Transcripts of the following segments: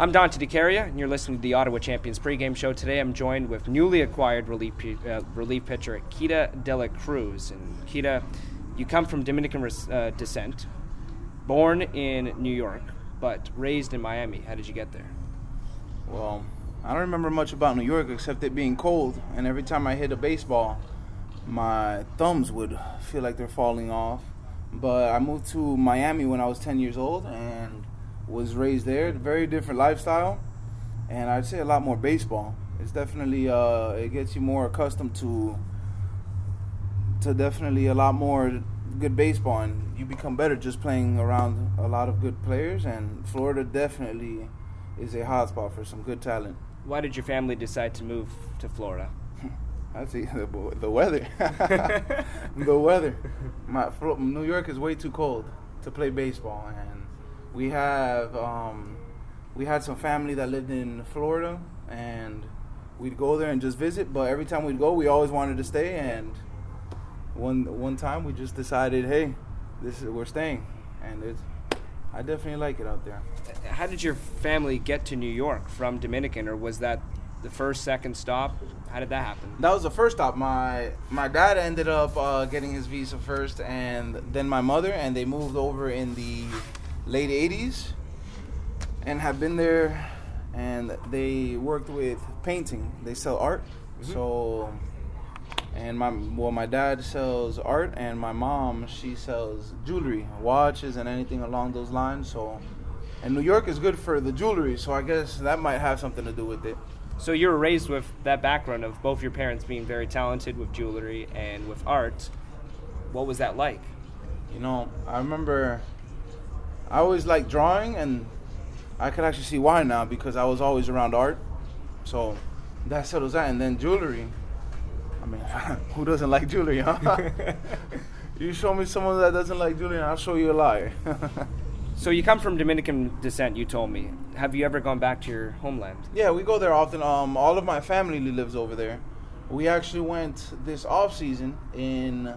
I'm Dante DeCaria, and you're listening to the Ottawa Champions pregame show. Today I'm joined with newly acquired relief, uh, relief pitcher Kita De La Cruz. And Kita, you come from Dominican uh, descent, born in New York, but raised in Miami. How did you get there? Well, I don't remember much about New York except it being cold, and every time I hit a baseball, my thumbs would feel like they're falling off. But I moved to Miami when I was 10 years old, and was raised there. Very different lifestyle, and I'd say a lot more baseball. It's definitely uh, it gets you more accustomed to to definitely a lot more good baseball, and you become better just playing around a lot of good players. And Florida definitely is a hotspot for some good talent. Why did your family decide to move to Florida? I see the, the weather. the weather. My New York is way too cold to play baseball, and we have um, we had some family that lived in Florida, and we'd go there and just visit. But every time we'd go, we always wanted to stay. And one one time, we just decided, hey, this is we're staying, and it's I definitely like it out there. How did your family get to New York from Dominican, or was that the first, second stop? How did that happen? That was the first stop. My my dad ended up uh, getting his visa first, and then my mother, and they moved over in the late 80s and have been there and they worked with painting. They sell art. Mm-hmm. so and my well my dad sells art and my mom she sells jewelry watches and anything along those lines. So and new york is good for the jewelry so i guess that might have something to do with it. So you were raised with that background of both your parents being very talented with jewelry and with art. What was that like? You know i remember I always liked drawing, and I could actually see why now because I was always around art. So that settles that. And then jewelry. I mean, who doesn't like jewelry, huh? you show me someone that doesn't like jewelry, and I'll show you a lie. so you come from Dominican descent, you told me. Have you ever gone back to your homeland? Yeah, we go there often. Um, all of my family lives over there. We actually went this off season in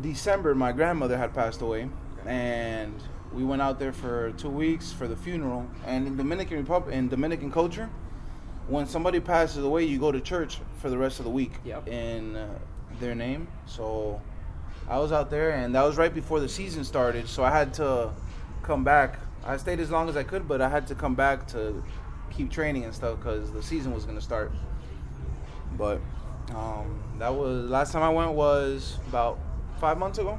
December. My grandmother had passed away, and we went out there for two weeks for the funeral. And in Dominican Republic, in Dominican culture, when somebody passes away, you go to church for the rest of the week yep. in uh, their name. So I was out there, and that was right before the season started. So I had to come back. I stayed as long as I could, but I had to come back to keep training and stuff because the season was going to start. But um, that was last time I went was about five months ago.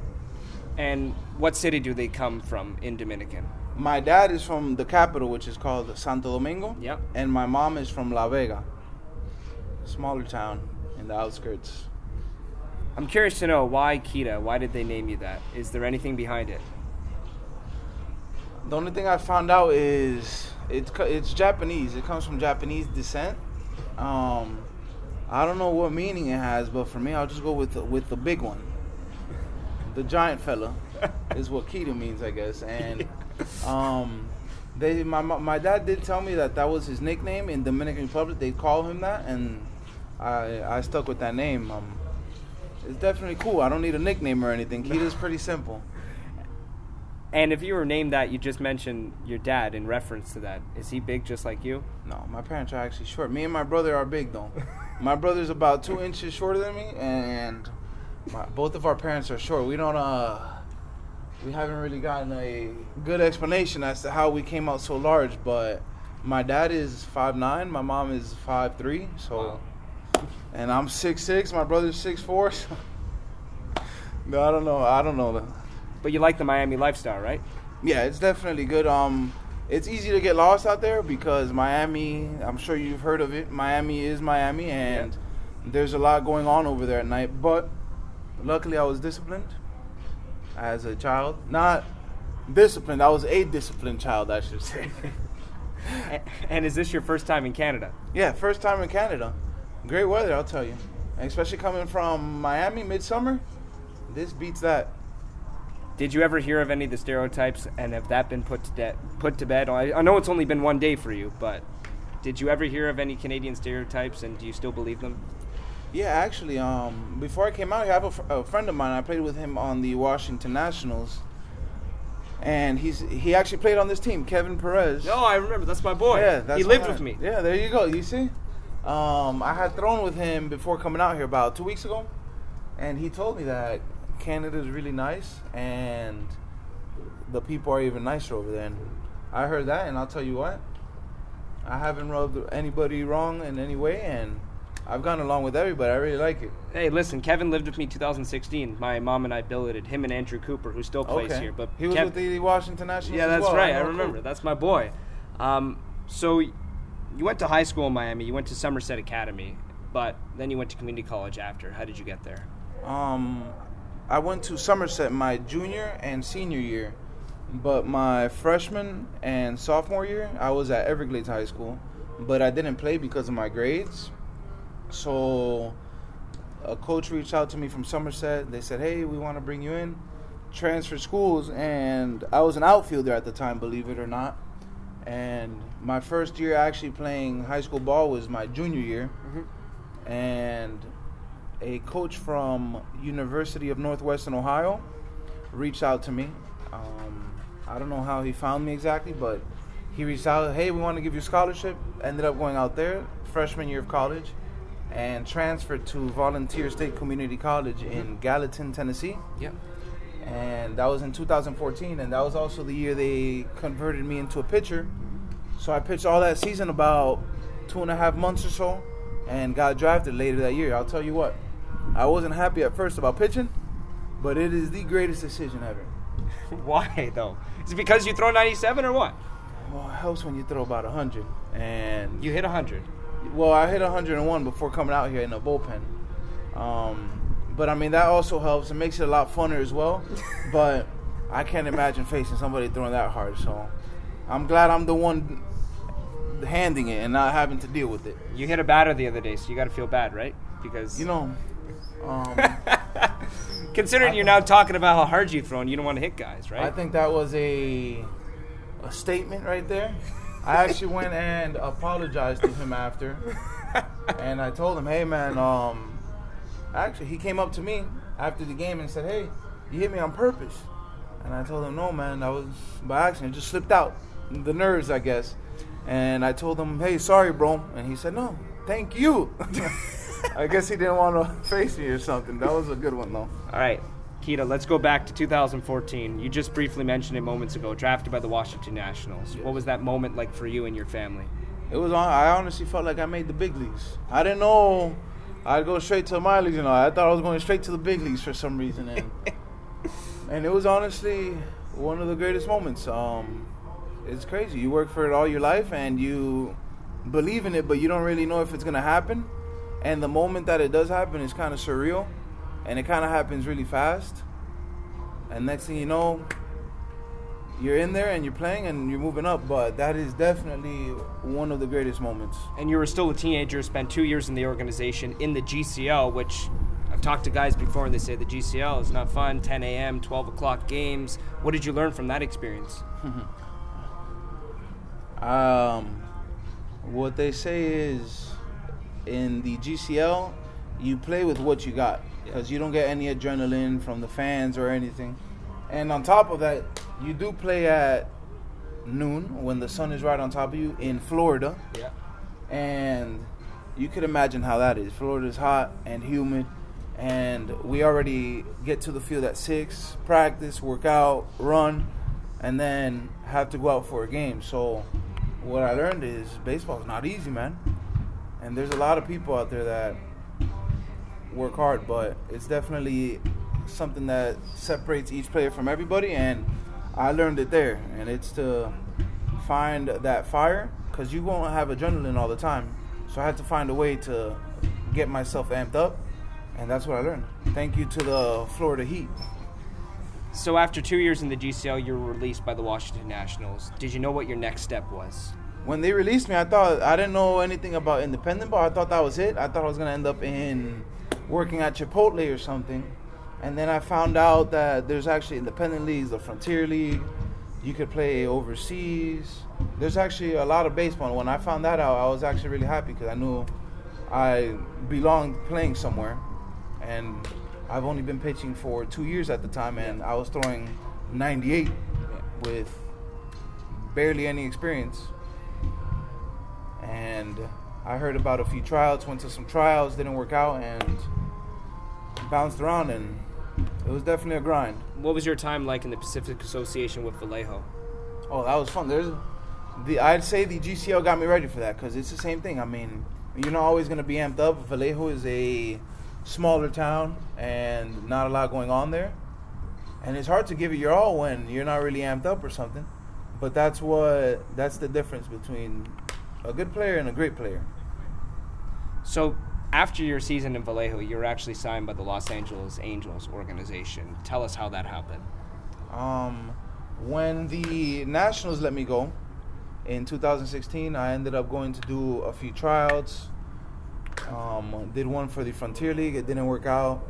And what city do they come from in Dominican? My dad is from the capital, which is called Santo Domingo. Yep. And my mom is from La Vega, smaller town in the outskirts. I'm curious to know why Kita. Why did they name you that? Is there anything behind it? The only thing I found out is it's it's Japanese. It comes from Japanese descent. Um, I don't know what meaning it has, but for me, I'll just go with the, with the big one the giant fella is what Kita means, I guess. And um, they my my dad did tell me that that was his nickname in Dominican Republic. They call him that, and I I stuck with that name. Um, it's definitely cool. I don't need a nickname or anything. Kita's pretty simple. And if you were named that, you just mentioned your dad in reference to that. Is he big just like you? No, my parents are actually short. Me and my brother are big though. my brother's about two inches shorter than me, and my, both of our parents are short. We don't uh we haven't really gotten a good explanation as to how we came out so large, but my dad is five nine, my mom is five three, so wow. and I'm six six, my brother's six four. So no, I don't know. I don't know. But you like the Miami lifestyle, right? Yeah, it's definitely good. Um, it's easy to get lost out there because Miami. I'm sure you've heard of it. Miami is Miami, and yeah. there's a lot going on over there at night. But Luckily, I was disciplined as a child. Not disciplined. I was a disciplined child, I should say. and is this your first time in Canada? Yeah, first time in Canada. Great weather, I'll tell you. especially coming from Miami midsummer, this beats that. Did you ever hear of any of the stereotypes, and have that been put to de- put to bed? I, I know it's only been one day for you, but did you ever hear of any Canadian stereotypes, and do you still believe them? Yeah, actually, um, before I came out, here, I have a, fr- a friend of mine. I played with him on the Washington Nationals. and he's he actually played on this team, Kevin Perez. Oh, I remember. That's my boy. Yeah, that's he lived with me. Yeah, there you go. You see, um, I had thrown with him before coming out here about two weeks ago, and he told me that Canada is really nice and the people are even nicer over there. And I heard that, and I'll tell you what, I haven't rubbed anybody wrong in any way, and I've gone along with everybody. I really like it. Hey, listen, Kevin lived with me 2016. My mom and I billeted him and Andrew Cooper, who still plays okay. here. But he was Kev- with the Washington Nationals. yeah, that's well. right. I know, remember. That's my boy. Um, so you went to high school in Miami. You went to Somerset Academy, but then you went to community college after. How did you get there? Um, I went to Somerset my junior and senior year, but my freshman and sophomore year, I was at Everglades High School, but I didn't play because of my grades. So a coach reached out to me from Somerset. They said, "Hey, we want to bring you in, transfer schools." And I was an outfielder at the time, believe it or not. And my first year actually playing high school ball was my junior year and a coach from University of Northwestern Ohio reached out to me. Um, I don't know how he found me exactly, but he reached out. Hey, we want to give you a scholarship. Ended up going out there freshman year of college, and transferred to Volunteer State Community College in mm-hmm. Gallatin, Tennessee. Yeah. And that was in 2014, and that was also the year they converted me into a pitcher. So I pitched all that season, about two and a half months or so, and got drafted later that year. I'll tell you what, I wasn't happy at first about pitching, but it is the greatest decision ever. Why though? Is it because you throw 97 or what? Well, it helps when you throw about 100. And You hit 100. Well, I hit 101 before coming out here in the bullpen. Um, but I mean, that also helps. It makes it a lot funner as well. but I can't imagine facing somebody throwing that hard. So I'm glad I'm the one handing it and not having to deal with it. You hit a batter the other day, so you got to feel bad, right? Because You know, um, considering you're now talking about how hard you throw, and you don't want to hit guys, right? I think that was a a statement right there. I actually went and apologized to him after, and I told him, "Hey, man, um, actually, he came up to me after the game and said, "Hey, you hit me on purpose," and I told him, "No, man, that was by accident. It just slipped out, the nerves, I guess." And I told him, "Hey, sorry, bro," and he said, "No, thank you." I guess he didn't want to face me or something. That was a good one, though. All right, Keita, let's go back to 2014. You just briefly mentioned it moments ago, drafted by the Washington Nationals. What was that moment like for you and your family? It was. I honestly felt like I made the big leagues. I didn't know I'd go straight to the minor leagues. You know, I thought I was going straight to the big leagues for some reason, and and it was honestly one of the greatest moments. Um, it's crazy. You work for it all your life, and you believe in it, but you don't really know if it's gonna happen. And the moment that it does happen is kind of surreal, and it kind of happens really fast. And next thing you know, you're in there and you're playing and you're moving up. But that is definitely one of the greatest moments. And you were still a teenager, spent two years in the organization in the GCL, which I've talked to guys before and they say the GCL is not fun 10 a.m., 12 o'clock games. What did you learn from that experience? Um, what they say is in the GCL, you play with what you got because you don't get any adrenaline from the fans or anything. And on top of that, you do play at noon when the sun is right on top of you in Florida. Yeah. and you could imagine how that is. Florida's hot and humid, and we already get to the field at six, practice, work out, run, and then have to go out for a game. So, what I learned is baseball is not easy, man. And there's a lot of people out there that work hard, but it's definitely something that separates each player from everybody. And I learned it there, and it's to find that fire because you won't have adrenaline all the time. So I had to find a way to get myself amped up, and that's what I learned. Thank you to the Florida Heat. So after two years in the GCL, you were released by the Washington Nationals. Did you know what your next step was? When they released me, I thought I didn't know anything about independent ball. I thought that was it. I thought I was gonna end up in working at Chipotle or something. And then I found out that there's actually independent leagues, the Frontier League. You could play overseas. There's actually a lot of baseball. When I found that out, I was actually really happy because I knew I belonged playing somewhere. And I've only been pitching for two years at the time, and I was throwing 98. with barely any experience. And I heard about a few tryouts, went to some trials, didn't work out, and bounced around, and it was definitely a grind. What was your time like in the Pacific Association with Vallejo? Oh, that was fun. There's the I'd say the GCL got me ready for that because it's the same thing. I mean, you're not always going to be amped up. Vallejo is a smaller town and not a lot going on there, and it's hard to give it your all when you're not really amped up or something. But that's what that's the difference between a good player and a great player. So, after your season in Vallejo, you were actually signed by the Los Angeles Angels organization. Tell us how that happened. Um, when the Nationals let me go in 2016, I ended up going to do a few tryouts. Um, did one for the Frontier League, it didn't work out.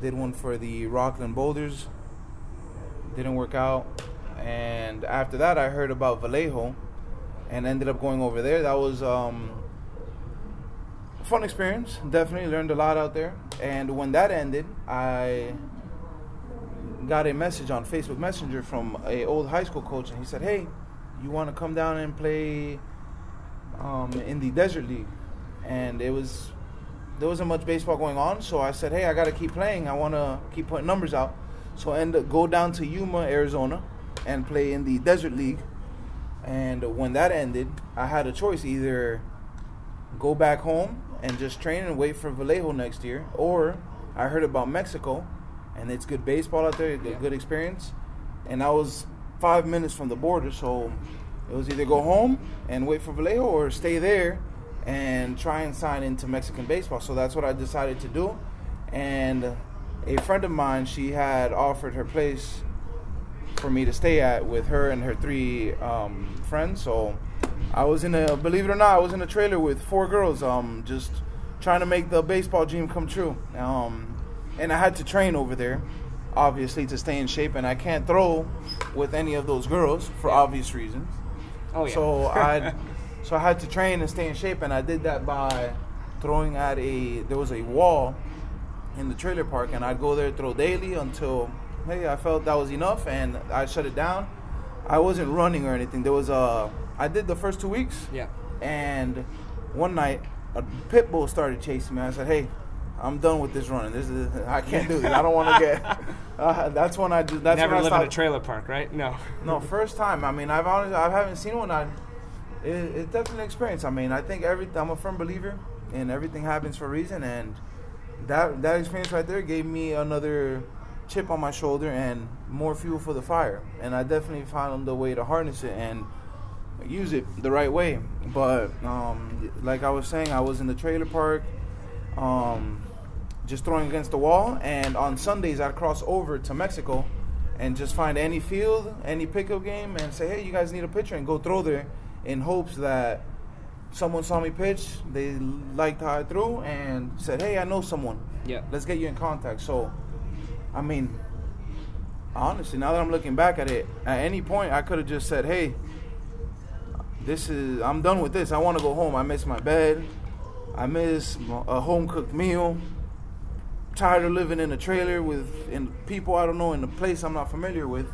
Did one for the Rockland Boulders, didn't work out. And after that, I heard about Vallejo and ended up going over there. That was um, fun experience. Definitely learned a lot out there. And when that ended, I got a message on Facebook Messenger from a old high school coach, and he said, "Hey, you want to come down and play um, in the Desert League?" And it was there wasn't much baseball going on, so I said, "Hey, I got to keep playing. I want to keep putting numbers out." So I ended up go down to Yuma, Arizona, and play in the Desert League. And when that ended, I had a choice: either go back home and just train and wait for Vallejo next year, or I heard about Mexico and it's good baseball out there, good, Yeah. good experience. And I was five minutes from the border, so it was either go home and wait for Vallejo or stay there and try and sign into Mexican baseball. So that's what I decided to do. And a friend of mine, she had offered her place for me to stay at with her and her three um, friends. So I was in a, believe it or not, I was in a trailer with four girls, um, just trying to make the baseball dream come true. Um, and I had to train over there, obviously, to stay in shape. And I can't throw with any of those girls for obvious reasons. Oh yeah. So I, so I had to train and stay in shape, and I did that by throwing at a. There was a wall in the trailer park, and I'd go there throw daily until hey, I felt that was enough, and I shut it down. I wasn't running or anything. There was a. I did the first two weeks, yeah. and one night a pit bull started chasing me. I said, "Hey, I'm done with this running. This is I can't do this. I don't want to get." Uh, that's when I do. That's Never when live in a trailer park, right? No. No, first time. I mean, I've honestly, I haven't seen one. I, it, it's definitely an experience. I mean, I think every I'm a firm believer in everything happens for a reason, and that that experience right there gave me another chip on my shoulder and more fuel for the fire. And I definitely found the way to harness it and use it the right way. But um, like I was saying, I was in the trailer park. Um, just throwing against the wall. And on Sundays, I'd cross over to Mexico and just find any field, any pickup game, and say, hey, you guys need a pitcher, and go throw there in hopes that someone saw me pitch, they liked how I threw, and said, hey, I know someone. Yeah. Let's get you in contact. So, I mean, honestly, now that I'm looking back at it, at any point, I could have just said, hey, this is, I'm done with this. I want to go home. I miss my bed. I miss a home cooked meal. Tired of living in a trailer with in people I don't know in a place I'm not familiar with.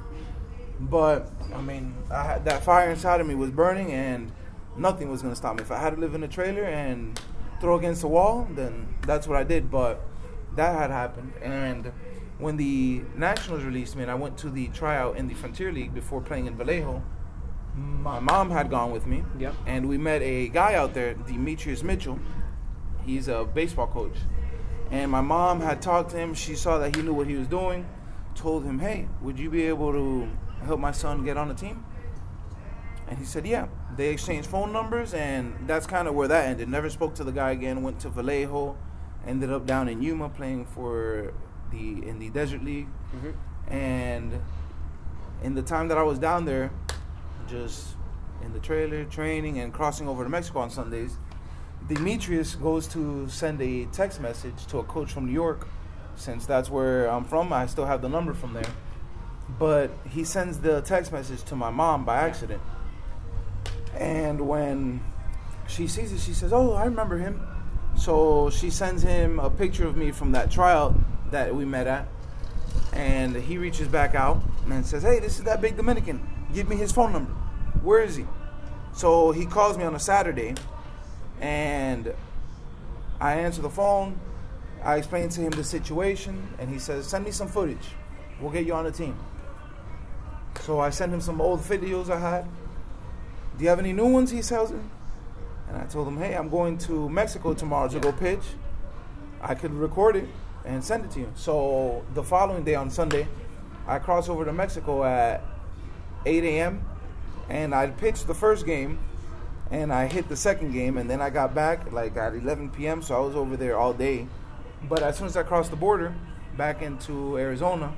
But I mean, I had, that fire inside of me was burning, and nothing was gonna stop me. If I had to live in a trailer and throw against the wall, then that's what I did. But that had happened, and when the Nationals released me, and I went to the tryout in the Frontier League before playing in Vallejo. My mom had gone with me, Yep. and we met a guy out there, Demetrius Mitchell. He's a baseball coach. And my mom had talked to him. She saw that he knew what he was doing. Told him, hey, would you be able to help my son get on the team? And he said, yeah. They exchanged phone numbers, and that's kind of where that ended. Never spoke to the guy again. Went to Vallejo. Ended up down in Yuma playing for the in the Desert League. Mm-hmm. And in the time that I was down there, just in the trailer, training, and crossing over to Mexico on Sundays, Demetrius goes to send a text message to a coach from New York, since that's where I'm from. I still have the number from there. But he sends the text message to my mom by accident. And when she sees it, she says, Oh, I remember him. So she sends him a picture of me from that tryout that we met at. And he reaches back out and says, Hey, this is that big Dominican. Give me his phone number. Where is he? So he calls me on a Saturday, and I answer the phone. I explain to him the situation, and he says, "Send me some footage. We'll get you on the team." So I sent him some old videos I had. Do you have any new ones? He tells me. And I told him, "Hey, I'm going to Mexico tomorrow to go pitch. I could record it and send it to you." So the following day on Sunday, I cross over to Mexico at 8 a.m. and I pitched the first game and I hit the second game, and then I got back like at 11 p.m. So I was over there all day. But as soon as I crossed the border back into Arizona,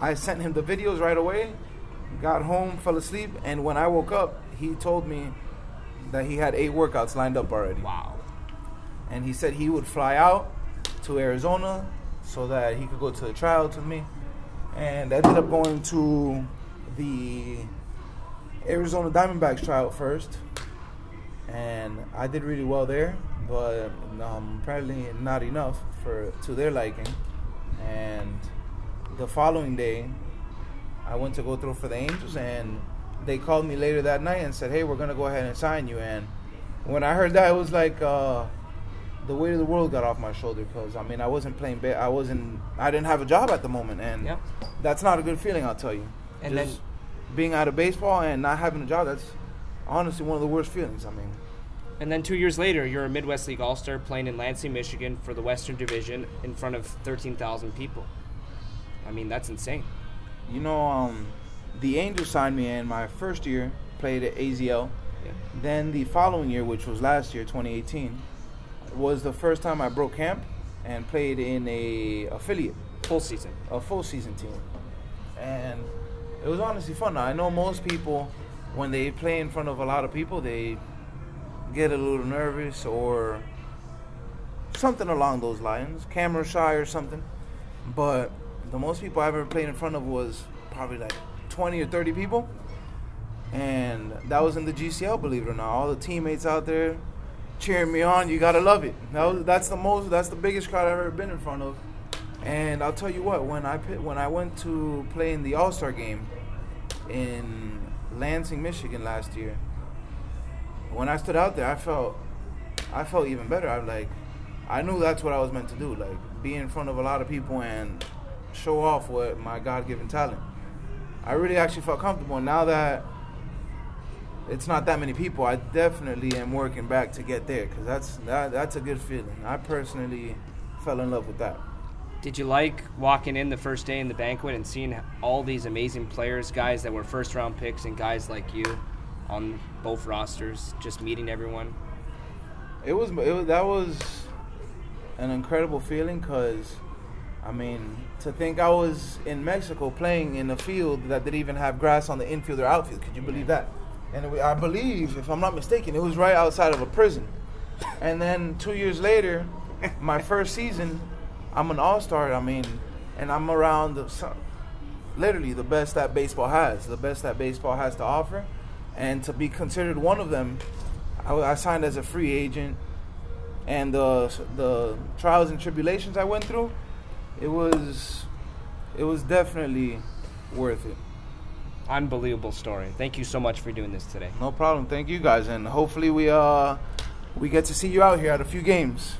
I sent him the videos right away. Got home, fell asleep, and when I woke up, he told me that he had eight workouts lined up already. Wow. And he said he would fly out to Arizona so that he could go to the tryouts with me. And ended up going to the Arizona Diamondbacks tryout first and I did really well there, but um, apparently not enough for to their liking. And the following day, I went to go throw for the Angels, and they called me later that night and said, "Hey, we're gonna go ahead and sign you." And when I heard that, it was like uh, the weight of the world got off my shoulder because I mean I wasn't playing. Ba- I wasn't. I didn't have a job at the moment, and Yep. that's not a good feeling. I'll tell you. And Just then- being out of baseball and not having a job, that's honestly one of the worst feelings. I mean, And then two years later, you're a Midwest League All Star playing in Lansing, Michigan for the Western Division in front of 13,000 people. I mean, that's insane. you know, um, the Angels signed me in my first year, played at AZL. Yeah. Then the following year, which was last year, 2018, was the first time I broke camp and played in a affiliate, Full season. a full season team, and it was honestly fun. I know most people when they play in front of a lot of people, they get a little nervous or something along those lines, camera shy or something. But the most people I've ever played in front of was probably like 20 or 30 people. And that was in the GCL, believe it or not. All the teammates out there cheering me on. You gotta love it. That was, that's the most. That's the biggest crowd I've ever been in front of. And I'll tell you what. When I when I went to play in the All Star game in Lansing, Michigan last year, when I stood out there, I felt I felt even better. I'm like I knew that's what I was meant to do. Like be in front of a lot of people and show off what my God given talent. I really actually felt comfortable. Now that it's not that many people, I definitely am working back to get there because that's that, that's a good feeling. I personally fell in love with that. Did you like walking in the first day in the banquet and seeing all these amazing players, guys that were first round picks, and guys like you on both rosters, just meeting everyone? It was, it was that was an incredible feeling because, I mean, to think I was in Mexico playing in a field that didn't even have grass on the infield or outfield. Could you believe that? And it, I believe, if I'm not mistaken, it was right outside of a prison. And then two years later, my first season, I'm an all star. I mean, and I'm around the, literally the best that baseball has, the best that baseball has to offer. And to be considered one of them, I, I signed as a free agent. And the the trials and tribulations I went through, it was it was definitely worth it. Unbelievable story. Thank you so much for doing this today. No problem. Thank you guys, and hopefully we uh we get to see you out here at a few games.